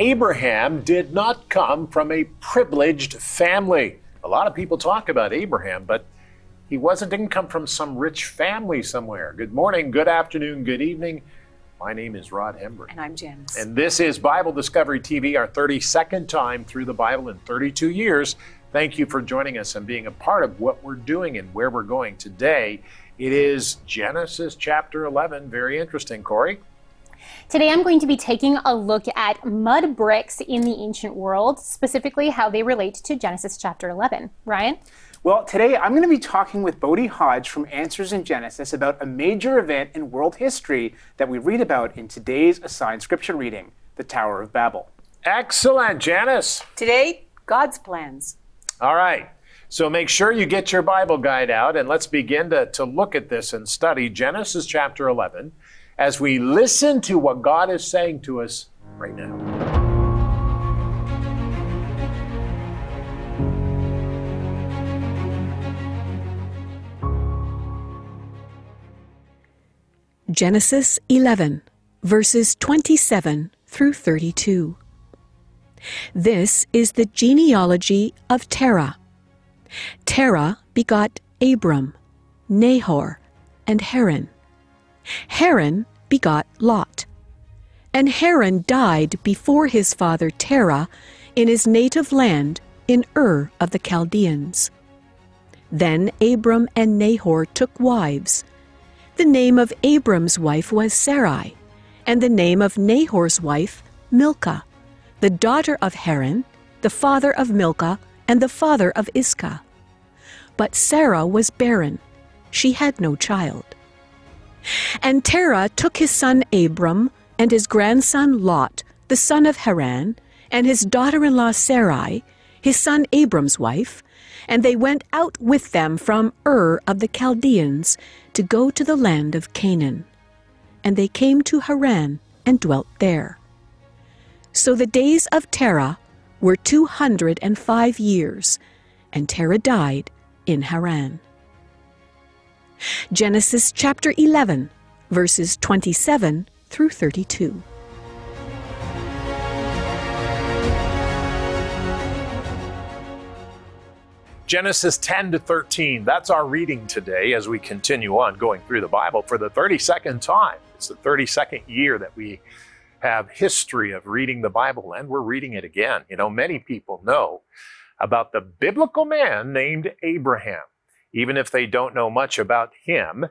Abraham did not come from a privileged family. A lot of people talk about Abraham, but he wasn't didn't come from some rich family somewhere. Good morning, good afternoon, good evening. My name is Rod Hembree. And I'm Janice. And this is Bible Discovery TV, our 32nd time through the Bible in 32 years. Thank you for joining us and being a part of what we're doing and where we're going today. It is Genesis chapter 11. Very interesting, Corey. Today I'm going to be taking a look at mud bricks in the ancient world, specifically how they relate to Genesis chapter 11. Ryan? Well, today I'm going to be talking with Bodie Hodge from Answers in Genesis about a major event in world history that we read about in today's assigned scripture reading, the Tower of Babel. Excellent, Janice. Today, God's plans. All right. So make sure you get your Bible guide out and let's begin to, to look at this and study Genesis chapter 11 as we listen to what God is saying to us right now. Genesis 11, verses 27 through 32. This is the genealogy of Terah. Terah begot Abram, Nahor, and Haran. Haran begot Lot. And Haran died before his father Terah in his native land in Ur of the Chaldeans. Then Abram and Nahor took wives the name of Abram's wife was Sarai, and the name of Nahor's wife, Milcah, the daughter of Haran, the father of Milcah, and the father of Iscah. But Sarah was barren, she had no child. And Terah took his son Abram and his grandson Lot, the son of Haran, and his daughter in law Sarai, his son Abram's wife, and they went out with them from Ur of the Chaldeans to go to the land of Canaan. And they came to Haran and dwelt there. So the days of Terah were two hundred and five years, and Terah died in Haran. Genesis chapter 11, verses 27 through 32. Genesis 10 to 13. That's our reading today as we continue on going through the Bible for the 32nd time. It's the 32nd year that we have history of reading the Bible and we're reading it again. You know, many people know about the biblical man named Abraham. Even if they don't know much about him,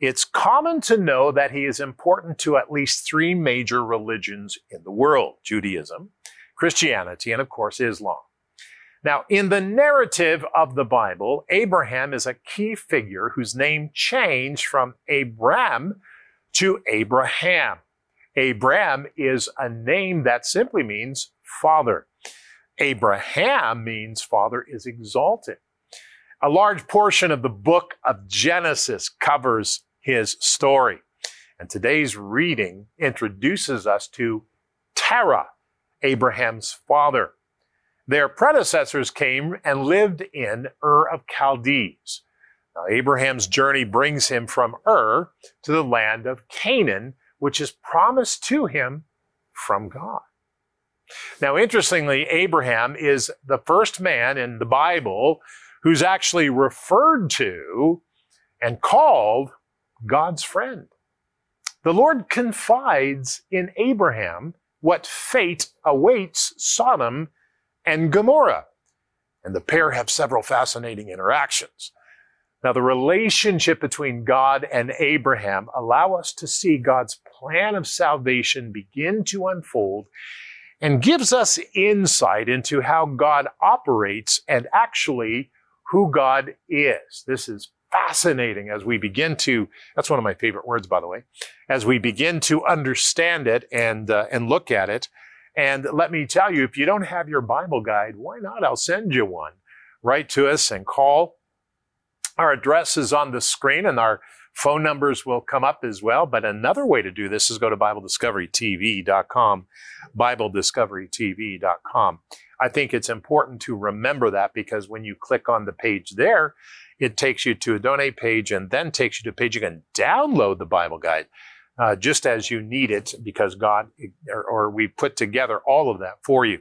it's common to know that he is important to at least three major religions in the world Judaism, Christianity, and of course, Islam. Now, in the narrative of the Bible, Abraham is a key figure whose name changed from Abram to Abraham. Abram is a name that simply means father. Abraham means father is exalted. A large portion of the book of Genesis covers his story. And today's reading introduces us to Terah, Abraham's father. Their predecessors came and lived in Ur of Chaldees. Now, Abraham's journey brings him from Ur to the land of Canaan, which is promised to him from God. Now, interestingly, Abraham is the first man in the Bible who's actually referred to and called God's friend. The Lord confides in Abraham what fate awaits Sodom and Gomorrah. And the pair have several fascinating interactions. Now, the relationship between God and Abraham allow us to see God's plan of salvation begin to unfold and gives us insight into how God operates and actually who God is. This is fascinating as we begin to, that's one of my favorite words, by the way, as we begin to understand it and, uh, and look at it. And let me tell you, if you don't have your Bible guide, why not? I'll send you one. Write to us and call. Our address is on the screen and our phone numbers will come up as well. But another way to do this is go to BibleDiscoveryTV.com, BibleDiscoveryTV.com. I think it's important to remember that because when you click on the page there, it takes you to a donate page and then takes you to a page you can download the Bible guide. uh, just as you need it because God, or, or we put together all of that for you.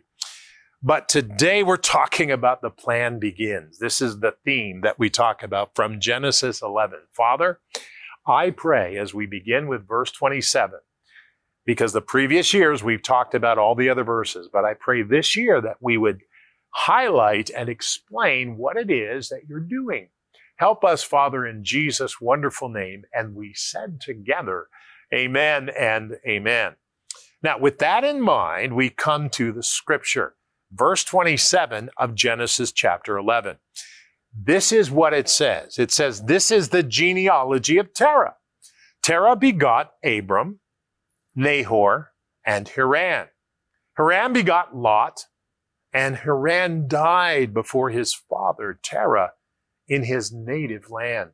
But today we're talking about the plan begins. This is the theme that we talk about from Genesis 11. Father, I pray as we begin with verse 27, because the previous years we've talked about all the other verses, but I pray this year that we would highlight and explain what it is that you're doing. Help us, Father, in Jesus' wonderful name. And we said together, Amen and Amen. Now, with that in mind, we come to the scripture verse 27 of Genesis chapter 11. This is what it says. It says, This is the genealogy of Terah. Terah begot Abram, Nahor, and Haran. Haran begot Lot, and Haran died before his father Terah in his native land,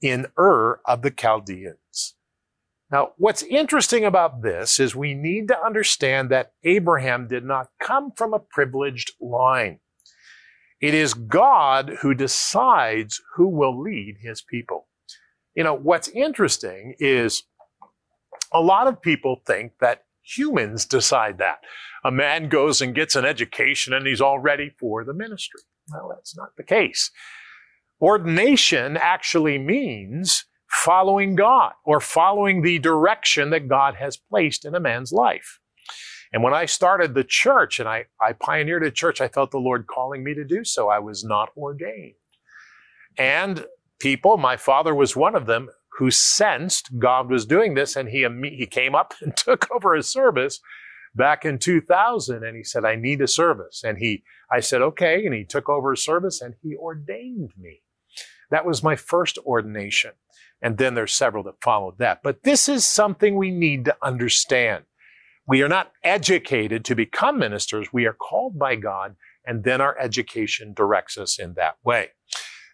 in Ur of the Chaldeans. Now, what's interesting about this is we need to understand that Abraham did not come from a privileged line. It is God who decides who will lead his people. You know, what's interesting is a lot of people think that humans decide that. A man goes and gets an education and he's all ready for the ministry. Well, that's not the case. Ordination actually means following God or following the direction that God has placed in a man's life. And when I started the church and I, I pioneered a church, I felt the Lord calling me to do so. I was not ordained. And people, my father was one of them, who sensed God was doing this, and he, he came up and took over a service back in 2000, and he said, I need a service. And he, I said, okay, and he took over a service and he ordained me. That was my first ordination. And then there's several that followed that. But this is something we need to understand. We are not educated to become ministers. We are called by God, and then our education directs us in that way.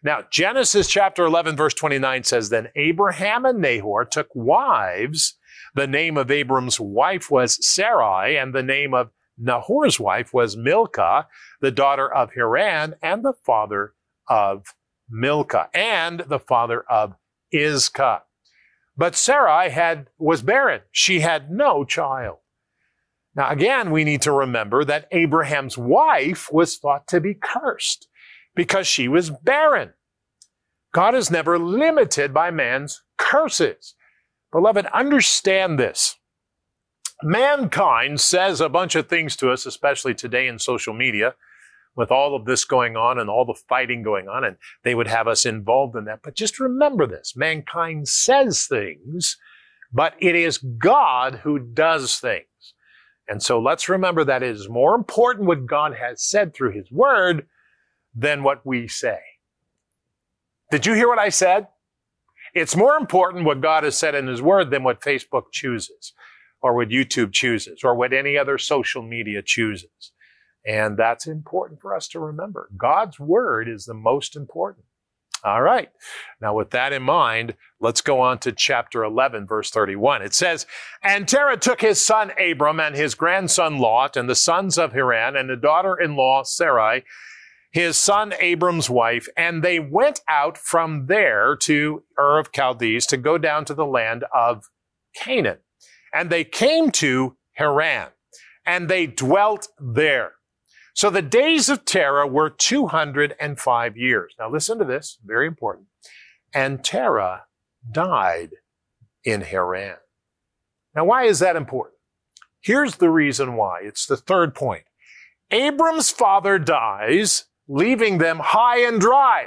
Now, Genesis chapter 11, verse 29 says, Then Abraham and Nahor took wives. The name of Abram's wife was Sarai, and the name of Nahor's wife was Milcah, the daughter of Haran, and the father of Milcah, and the father of Iscah. But Sarai had, was barren. She had no child. Now, again, we need to remember that Abraham's wife was thought to be cursed because she was barren. God is never limited by man's curses. Beloved, understand this. Mankind says a bunch of things to us, especially today in social media, with all of this going on and all the fighting going on, and they would have us involved in that. But just remember this mankind says things, but it is God who does things. And so let's remember that it is more important what God has said through His Word than what we say. Did you hear what I said? It's more important what God has said in His Word than what Facebook chooses, or what YouTube chooses, or what any other social media chooses. And that's important for us to remember. God's word is the most important. All right. Now, with that in mind, let's go on to chapter 11, verse 31. It says, And Terah took his son Abram and his grandson Lot and the sons of Haran and the daughter-in-law Sarai, his son Abram's wife, and they went out from there to Ur of Chaldees to go down to the land of Canaan. And they came to Haran and they dwelt there. So the days of Terah were 205 years. Now listen to this, very important. And Terah died in Haran. Now why is that important? Here's the reason why. It's the third point. Abram's father dies, leaving them high and dry.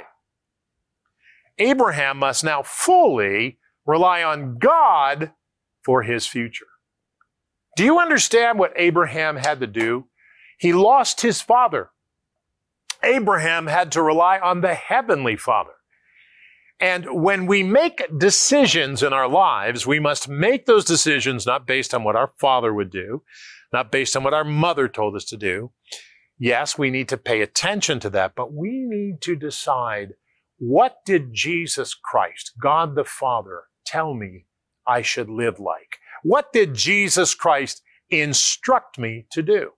Abraham must now fully rely on God for his future. Do you understand what Abraham had to do? He lost his father. Abraham had to rely on the heavenly father. And when we make decisions in our lives, we must make those decisions not based on what our father would do, not based on what our mother told us to do. Yes, we need to pay attention to that, but we need to decide what did Jesus Christ, God the Father, tell me I should live like? What did Jesus Christ instruct me to do?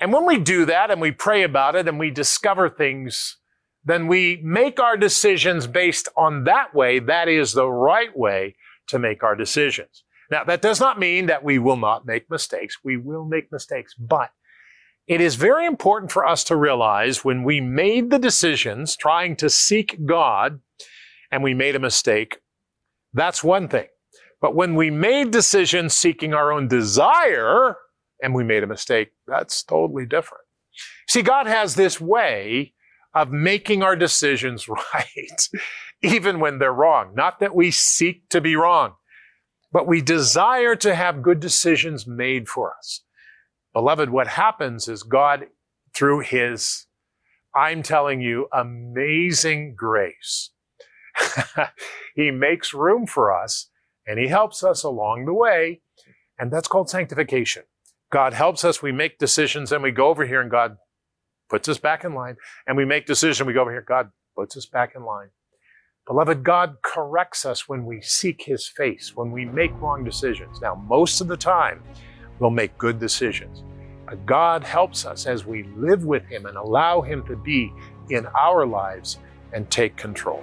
And when we do that and we pray about it and we discover things, then we make our decisions based on that way. That is the right way to make our decisions. Now, that does not mean that we will not make mistakes. We will make mistakes, but it is very important for us to realize when we made the decisions trying to seek God and we made a mistake, that's one thing. But when we made decisions seeking our own desire and we made a mistake, that's totally different. See, God has this way of making our decisions right, even when they're wrong. Not that we seek to be wrong, but we desire to have good decisions made for us. Beloved, what happens is God, through His, I'm telling you, amazing grace, He makes room for us and He helps us along the way. And that's called sanctification. God helps us. We make decisions and we go over here and God puts us back in line. And we make decisions. We go over here. God puts us back in line. Beloved, God corrects us when we seek His face, when we make wrong decisions. Now, most of the time, we'll make good decisions. God helps us as we live with Him and allow Him to be in our lives and take control.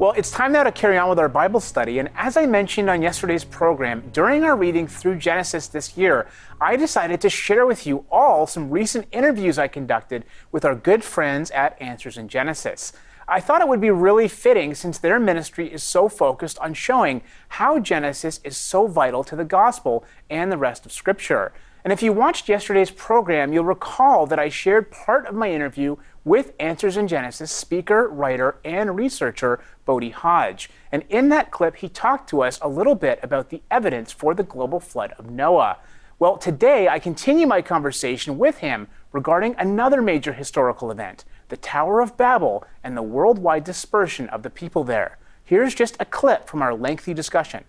Well, it's time now to carry on with our Bible study. And as I mentioned on yesterday's program, during our reading through Genesis this year, I decided to share with you all some recent interviews I conducted with our good friends at Answers in Genesis. I thought it would be really fitting since their ministry is so focused on showing how Genesis is so vital to the gospel and the rest of Scripture. And if you watched yesterday's program, you'll recall that I shared part of my interview with Answers in Genesis speaker, writer, and researcher Bodie Hodge. And in that clip, he talked to us a little bit about the evidence for the global flood of Noah. Well, today I continue my conversation with him regarding another major historical event, the Tower of Babel and the worldwide dispersion of the people there. Here's just a clip from our lengthy discussion.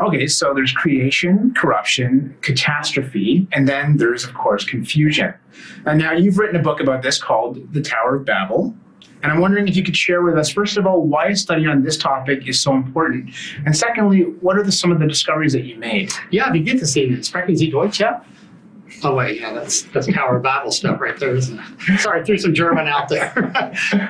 Okay, so there's creation, corruption, catastrophe, and then there's, of course, confusion. And now you've written a book about this called The Tower of Babel. And I'm wondering if you could share with us, first of all, why a study on this topic is so important. And secondly, what are the, some of the discoveries that you made? Ja, wie geht es Ihnen? Sprechen Sie Deutsch, ja? Oh wait, yeah, that's that's Tower of Babel stuff right there, isn't it? Sorry, threw some German out there.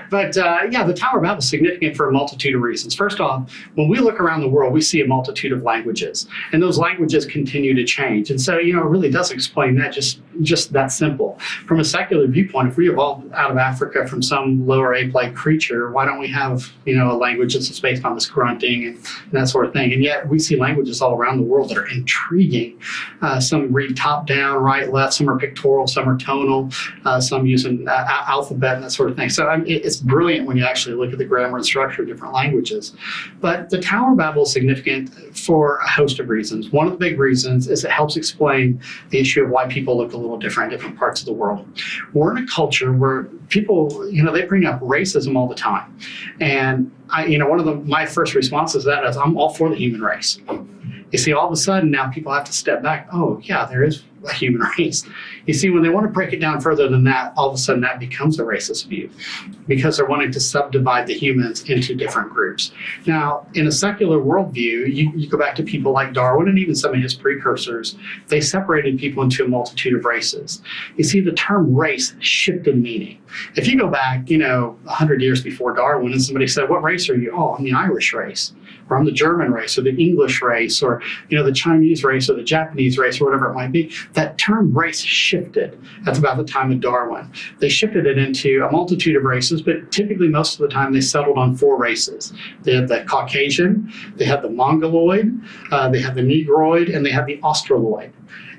but uh, yeah, the Tower of Babel is significant for a multitude of reasons. First off, when we look around the world, we see a multitude of languages, and those languages continue to change. And so, you know, it really does explain that just just that simple. From a secular viewpoint, if we evolved out of Africa from some lower ape-like creature, why don't we have you know a language that's based on this grunting and, and that sort of thing? And yet, we see languages all around the world that are intriguing. Uh, some read top-down, right right, left. Some are pictorial, some are tonal, uh, some using uh, alphabet and that sort of thing. So I mean, it's brilliant when you actually look at the grammar and structure of different languages. But the Tower of Babel is significant for a host of reasons. One of the big reasons is it helps explain the issue of why people look little different in different parts of the world. We're in a culture where people, you know, they bring up racism all the time. And I, you know, one of the, my first responses to that is I'm all for the human race. You see, all of a sudden now people have to step back. Oh, yeah, there is a human race. You see, when they want to break it down further than that, all of a sudden that becomes a racist view because they're wanting to subdivide the humans into different groups. Now, in a secular worldview, you, you go back to people like Darwin and even some of his precursors, they separated people into a multitude of races. You see, the term race shifted meaning. If you go back, you know, 100 years before Darwin and somebody said, What race are you? Oh, I'm the Irish race or I'm the German race or the English race or you know the Chinese race or the Japanese race or whatever it might be. That term race shifted at about the time of Darwin. They shifted it into a multitude of races, but typically most of the time they settled on four races. They had the Caucasian, they had the Mongoloid, uh, they had the Negroid, and they had the Australoid.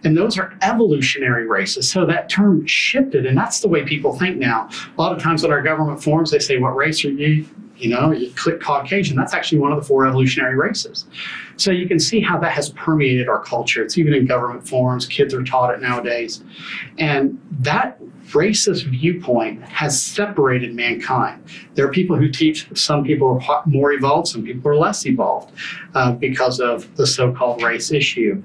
And those are evolutionary races. So that term shifted, and that's the way people think now. A lot of times in our government forms, they say, What race are you? You know, you click Caucasian. That's actually one of the four evolutionary races. So you can see how that has permeated our culture. It's even in government forms. Kids are taught it nowadays. And that racist viewpoint has separated mankind. There are people who teach some people are more evolved, some people are less evolved uh, because of the so called race issue.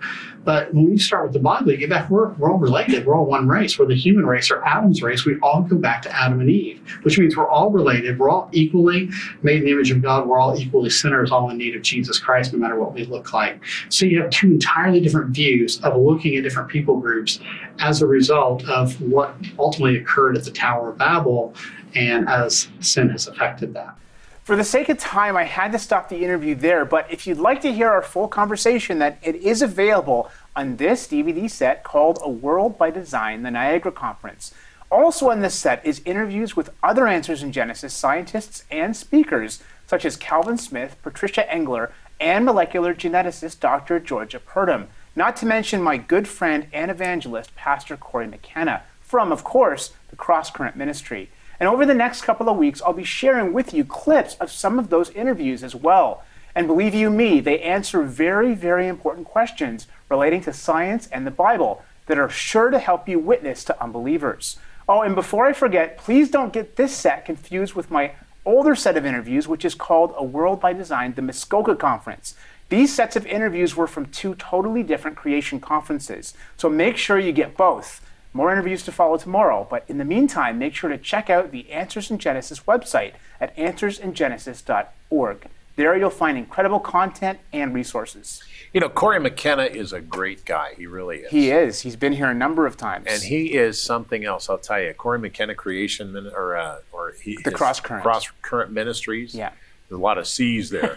But when you start with the Bible, you get back, we're, we're all related. We're all one race. We're the human race or Adam's race. We all go back to Adam and Eve, which means we're all related. We're all equally made in the image of God. We're all equally sinners, all in need of Jesus Christ, no matter what we look like. So you have two entirely different views of looking at different people groups as a result of what ultimately occurred at the Tower of Babel and as sin has affected that. For the sake of time, I had to stop the interview there, but if you'd like to hear our full conversation, that it is available on this DVD set called A World by Design, the Niagara Conference. Also on this set is interviews with other Answers in Genesis scientists and speakers, such as Calvin Smith, Patricia Engler, and molecular geneticist Dr. Georgia Purdom, not to mention my good friend and evangelist, Pastor Corey McKenna, from, of course, the Cross Current Ministry. And over the next couple of weeks, I'll be sharing with you clips of some of those interviews as well. And believe you me, they answer very, very important questions relating to science and the Bible that are sure to help you witness to unbelievers. Oh, and before I forget, please don't get this set confused with my older set of interviews, which is called A World by Design, the Muskoka Conference. These sets of interviews were from two totally different creation conferences, so make sure you get both. More interviews to follow tomorrow, but in the meantime, make sure to check out the Answers in Genesis website at answersingenesis.org. There you'll find incredible content and resources. You know, Corey McKenna is a great guy. He really is. He is. He's been here a number of times. And he is something else. I'll tell you, Corey McKenna Creation, or uh, or he the Cross Current Cross Current Ministries. Yeah, there's a lot of C's there.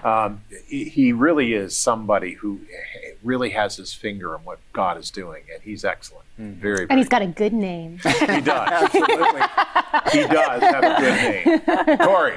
um, he really is somebody who really has his finger on what God is doing, and he's excellent. Mm. Very, very, and he's got a good name. he does. Absolutely. he does have a good name. Corey.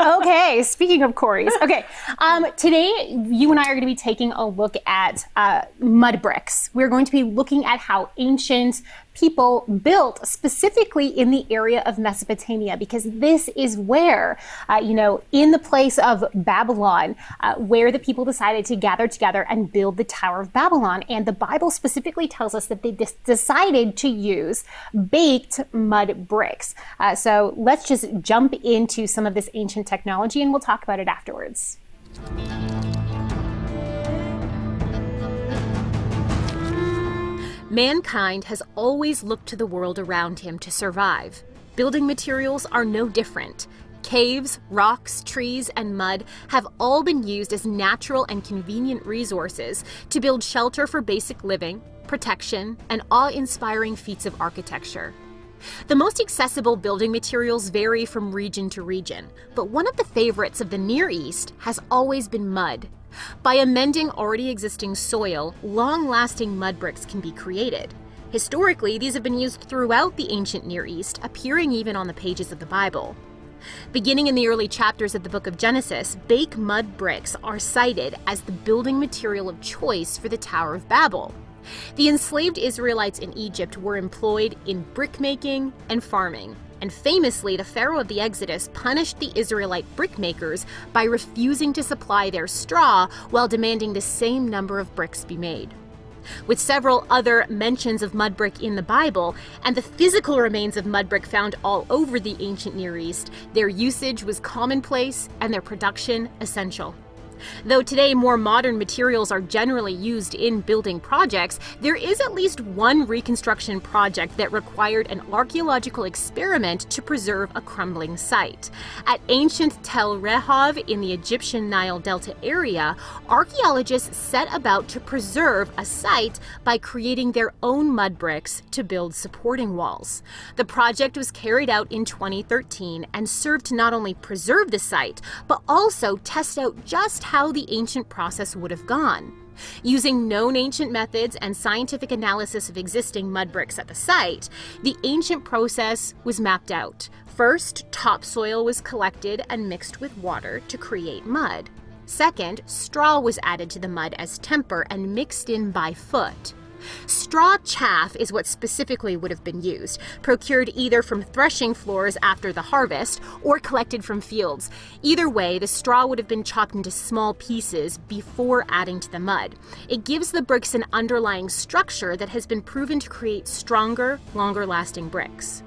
okay, speaking of Corey's. Okay, um, today you and I are going to be taking a look at uh, mud bricks. We're going to be looking at how ancient people built specifically in the area of Mesopotamia, because this is where, uh, you know, in the place of Babylon, uh, where the people decided to gather together and build the Tower of Babylon. And the Bible specifically tells us that they dis- decided to use baked mud bricks. Uh, so let's just jump into some of this ancient technology and we'll talk about it afterwards. Mankind has always looked to the world around him to survive. Building materials are no different. Caves, rocks, trees, and mud have all been used as natural and convenient resources to build shelter for basic living, protection, and awe inspiring feats of architecture. The most accessible building materials vary from region to region, but one of the favorites of the Near East has always been mud. By amending already existing soil, long lasting mud bricks can be created. Historically, these have been used throughout the ancient Near East, appearing even on the pages of the Bible. Beginning in the early chapters of the book of Genesis, baked mud bricks are cited as the building material of choice for the Tower of Babel. The enslaved Israelites in Egypt were employed in brickmaking and farming, and famously, the Pharaoh of the Exodus punished the Israelite brickmakers by refusing to supply their straw while demanding the same number of bricks be made. With several other mentions of mud brick in the Bible, and the physical remains of mud brick found all over the ancient Near East, their usage was commonplace and their production essential. Though today more modern materials are generally used in building projects, there is at least one reconstruction project that required an archaeological experiment to preserve a crumbling site. At ancient Tel Rehov in the Egyptian Nile Delta area, archaeologists set about to preserve a site by creating their own mud bricks to build supporting walls. The project was carried out in 2013 and served to not only preserve the site, but also test out just how the ancient process would have gone. Using known ancient methods and scientific analysis of existing mud bricks at the site, the ancient process was mapped out. First, topsoil was collected and mixed with water to create mud. Second, straw was added to the mud as temper and mixed in by foot. Straw chaff is what specifically would have been used, procured either from threshing floors after the harvest or collected from fields. Either way, the straw would have been chopped into small pieces before adding to the mud. It gives the bricks an underlying structure that has been proven to create stronger, longer lasting bricks.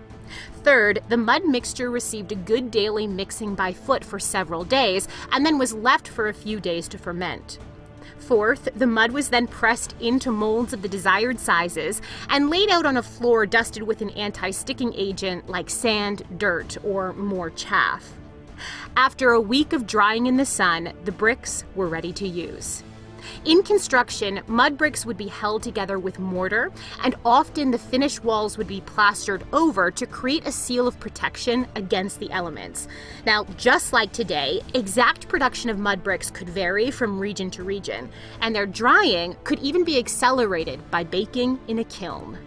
Third, the mud mixture received a good daily mixing by foot for several days and then was left for a few days to ferment. Fourth, the mud was then pressed into molds of the desired sizes and laid out on a floor dusted with an anti sticking agent like sand, dirt, or more chaff. After a week of drying in the sun, the bricks were ready to use. In construction, mud bricks would be held together with mortar, and often the finished walls would be plastered over to create a seal of protection against the elements. Now, just like today, exact production of mud bricks could vary from region to region, and their drying could even be accelerated by baking in a kiln.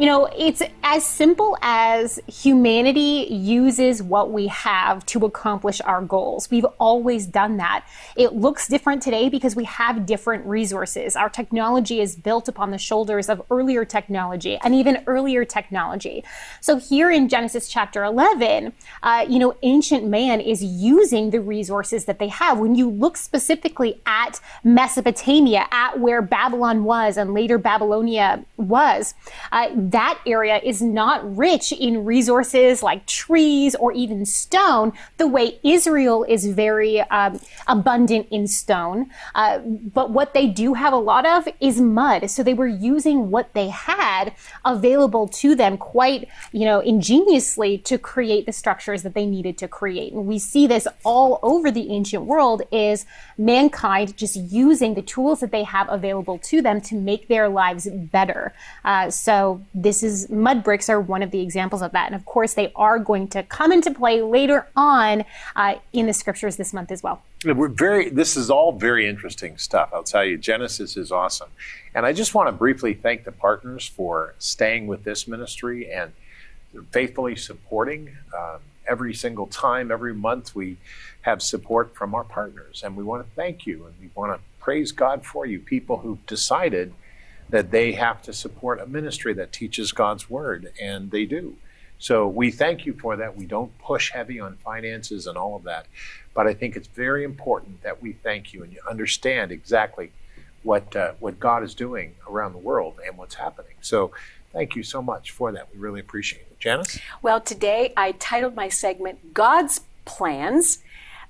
You know, it's as simple as humanity uses what we have to accomplish our goals. We've always done that. It looks different today because we have different resources. Our technology is built upon the shoulders of earlier technology and even earlier technology. So here in Genesis chapter 11, uh, you know, ancient man is using the resources that they have. When you look specifically at Mesopotamia, at where Babylon was and later Babylonia was, uh, that area is not rich in resources like trees or even stone, the way Israel is very um, abundant in stone. Uh, but what they do have a lot of is mud. So they were using what they had available to them quite, you know, ingeniously to create the structures that they needed to create. And we see this all over the ancient world is mankind just using the tools that they have available to them to make their lives better. Uh, so this is mud bricks are one of the examples of that. And of course, they are going to come into play later on uh, in the scriptures this month as well. We're very. This is all very interesting stuff. I'll tell you, Genesis is awesome, and I just want to briefly thank the partners for staying with this ministry and faithfully supporting. Um, every single time, every month, we have support from our partners, and we want to thank you, and we want to praise God for you, people who've decided that they have to support a ministry that teaches God's word, and they do. So we thank you for that. We don't push heavy on finances and all of that, but I think it's very important that we thank you and you understand exactly what uh, what God is doing around the world and what's happening. So thank you so much for that. We really appreciate it. Janice? Well, today I titled my segment God's Plans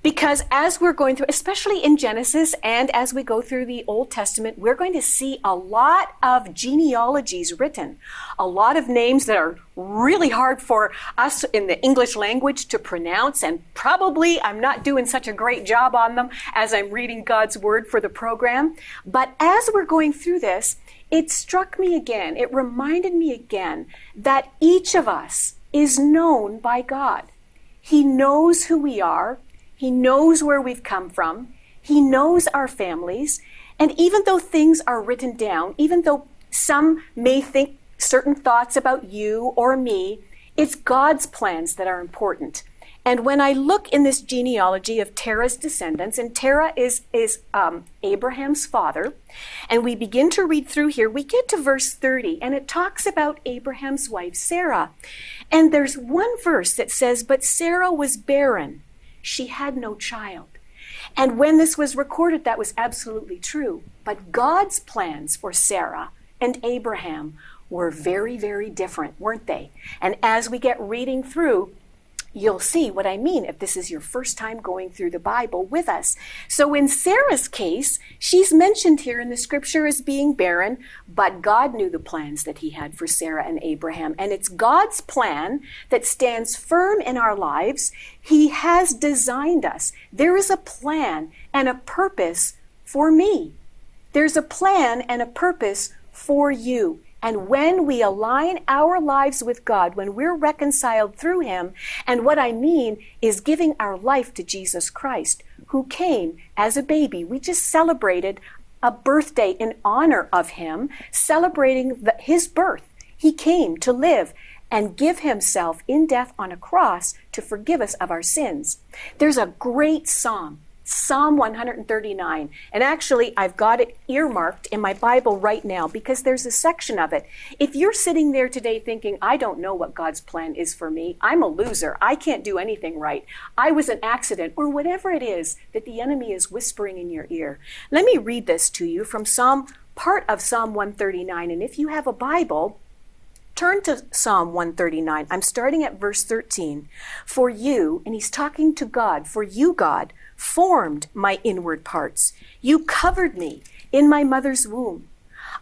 because as we're going through, especially in Genesis and as we go through the Old Testament, we're going to see a lot of genealogies written, a lot of names that are really hard for us in the English language to pronounce. And probably I'm not doing such a great job on them as I'm reading God's word for the program. But as we're going through this, it struck me again, it reminded me again that each of us is known by God. He knows who we are. He knows where we've come from. He knows our families. And even though things are written down, even though some may think certain thoughts about you or me, it's God's plans that are important. And when I look in this genealogy of Terah's descendants, and Terah is, is um, Abraham's father, and we begin to read through here, we get to verse 30, and it talks about Abraham's wife, Sarah. And there's one verse that says, But Sarah was barren she had no child. And when this was recorded, that was absolutely true. But God's plans for Sarah and Abraham were very, very different, weren't they? And as we get reading through, you'll see what I mean if this is your first time going through the Bible with us. So in Sarah's case, she's mentioned here in the scripture as being barren, but God knew the plans that he had for Sarah and Abraham. And it's God's plan that stands firm in our lives. He has designed us. There is a plan and a purpose for me. There's a plan and a purpose for you. And when we align our lives with God, when we're reconciled through Him, and what I mean is giving our life to Jesus Christ, who came as a baby. We just celebrated a birthday in honor of Him, celebrating the, His birth. He came to live and give Himself in death on a cross to forgive us of our sins. There's a great psalm Psalm 139. And actually, I've got it earmarked in my Bible right now because there's a section of it. If you're sitting there today thinking, I don't know what God's plan is for me, I'm a loser, I can't do anything right, I was an accident, or whatever it is that the enemy is whispering in your ear, let me read this to you from Psalm, part of Psalm 139. And if you have a Bible, Turn to Psalm 139. I'm starting at verse 13. For you, and he's talking to God, for you, God, formed my inward parts. You covered me in my mother's womb.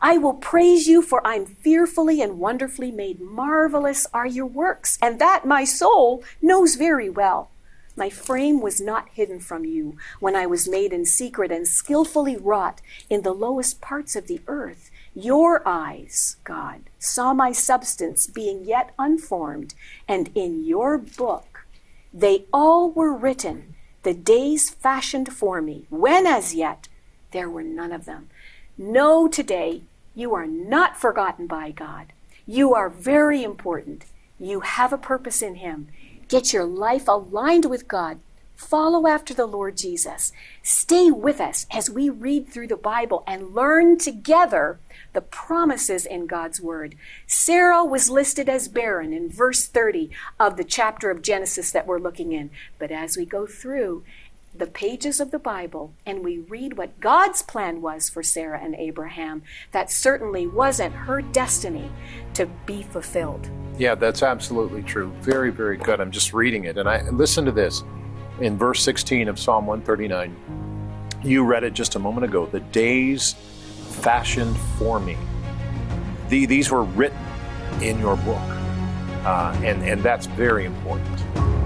I will praise you, for I'm fearfully and wonderfully made. Marvelous are your works, and that my soul knows very well. My frame was not hidden from you when I was made in secret and skillfully wrought in the lowest parts of the earth. Your eyes, God, saw my substance being yet unformed, and in your book they all were written, the days fashioned for me, when as yet there were none of them. Know today you are not forgotten by God. You are very important. You have a purpose in Him. Get your life aligned with God. Follow after the Lord Jesus. Stay with us as we read through the Bible and learn together the promises in God's Word. Sarah was listed as barren in verse 30 of the chapter of Genesis that we're looking in. But as we go through the pages of the Bible and we read what God's plan was for Sarah and Abraham, that certainly wasn't her destiny to be fulfilled. Yeah, that's absolutely true. Very, very good. I'm just reading it. And I listen to this in verse 16 of Psalm 139. You read it just a moment ago. The days fashioned for me. The, these were written in your book. Uh, and, and that's very important.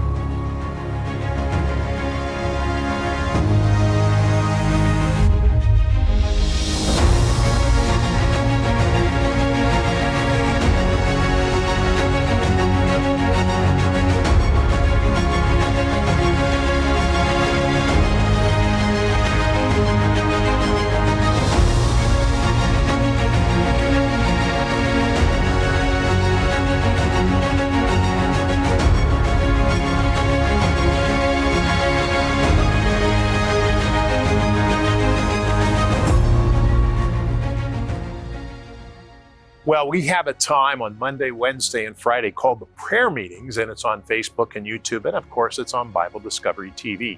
Well, we have a time on Monday, Wednesday, and Friday called the prayer meetings, and it's on Facebook and YouTube, and of course, it's on Bible Discovery TV.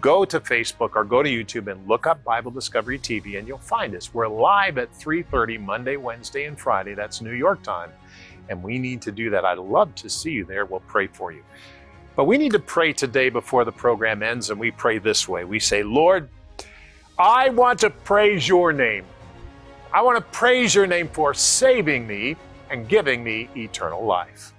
Go to Facebook or go to YouTube and look up Bible Discovery TV, and you'll find us. We're live at 3:30 Monday, Wednesday, and Friday. That's New York time, and we need to do that. I'd love to see you there. We'll pray for you. But we need to pray today before the program ends, and we pray this way. We say, Lord, I want to praise your name. I want to praise your name for saving me and giving me eternal life.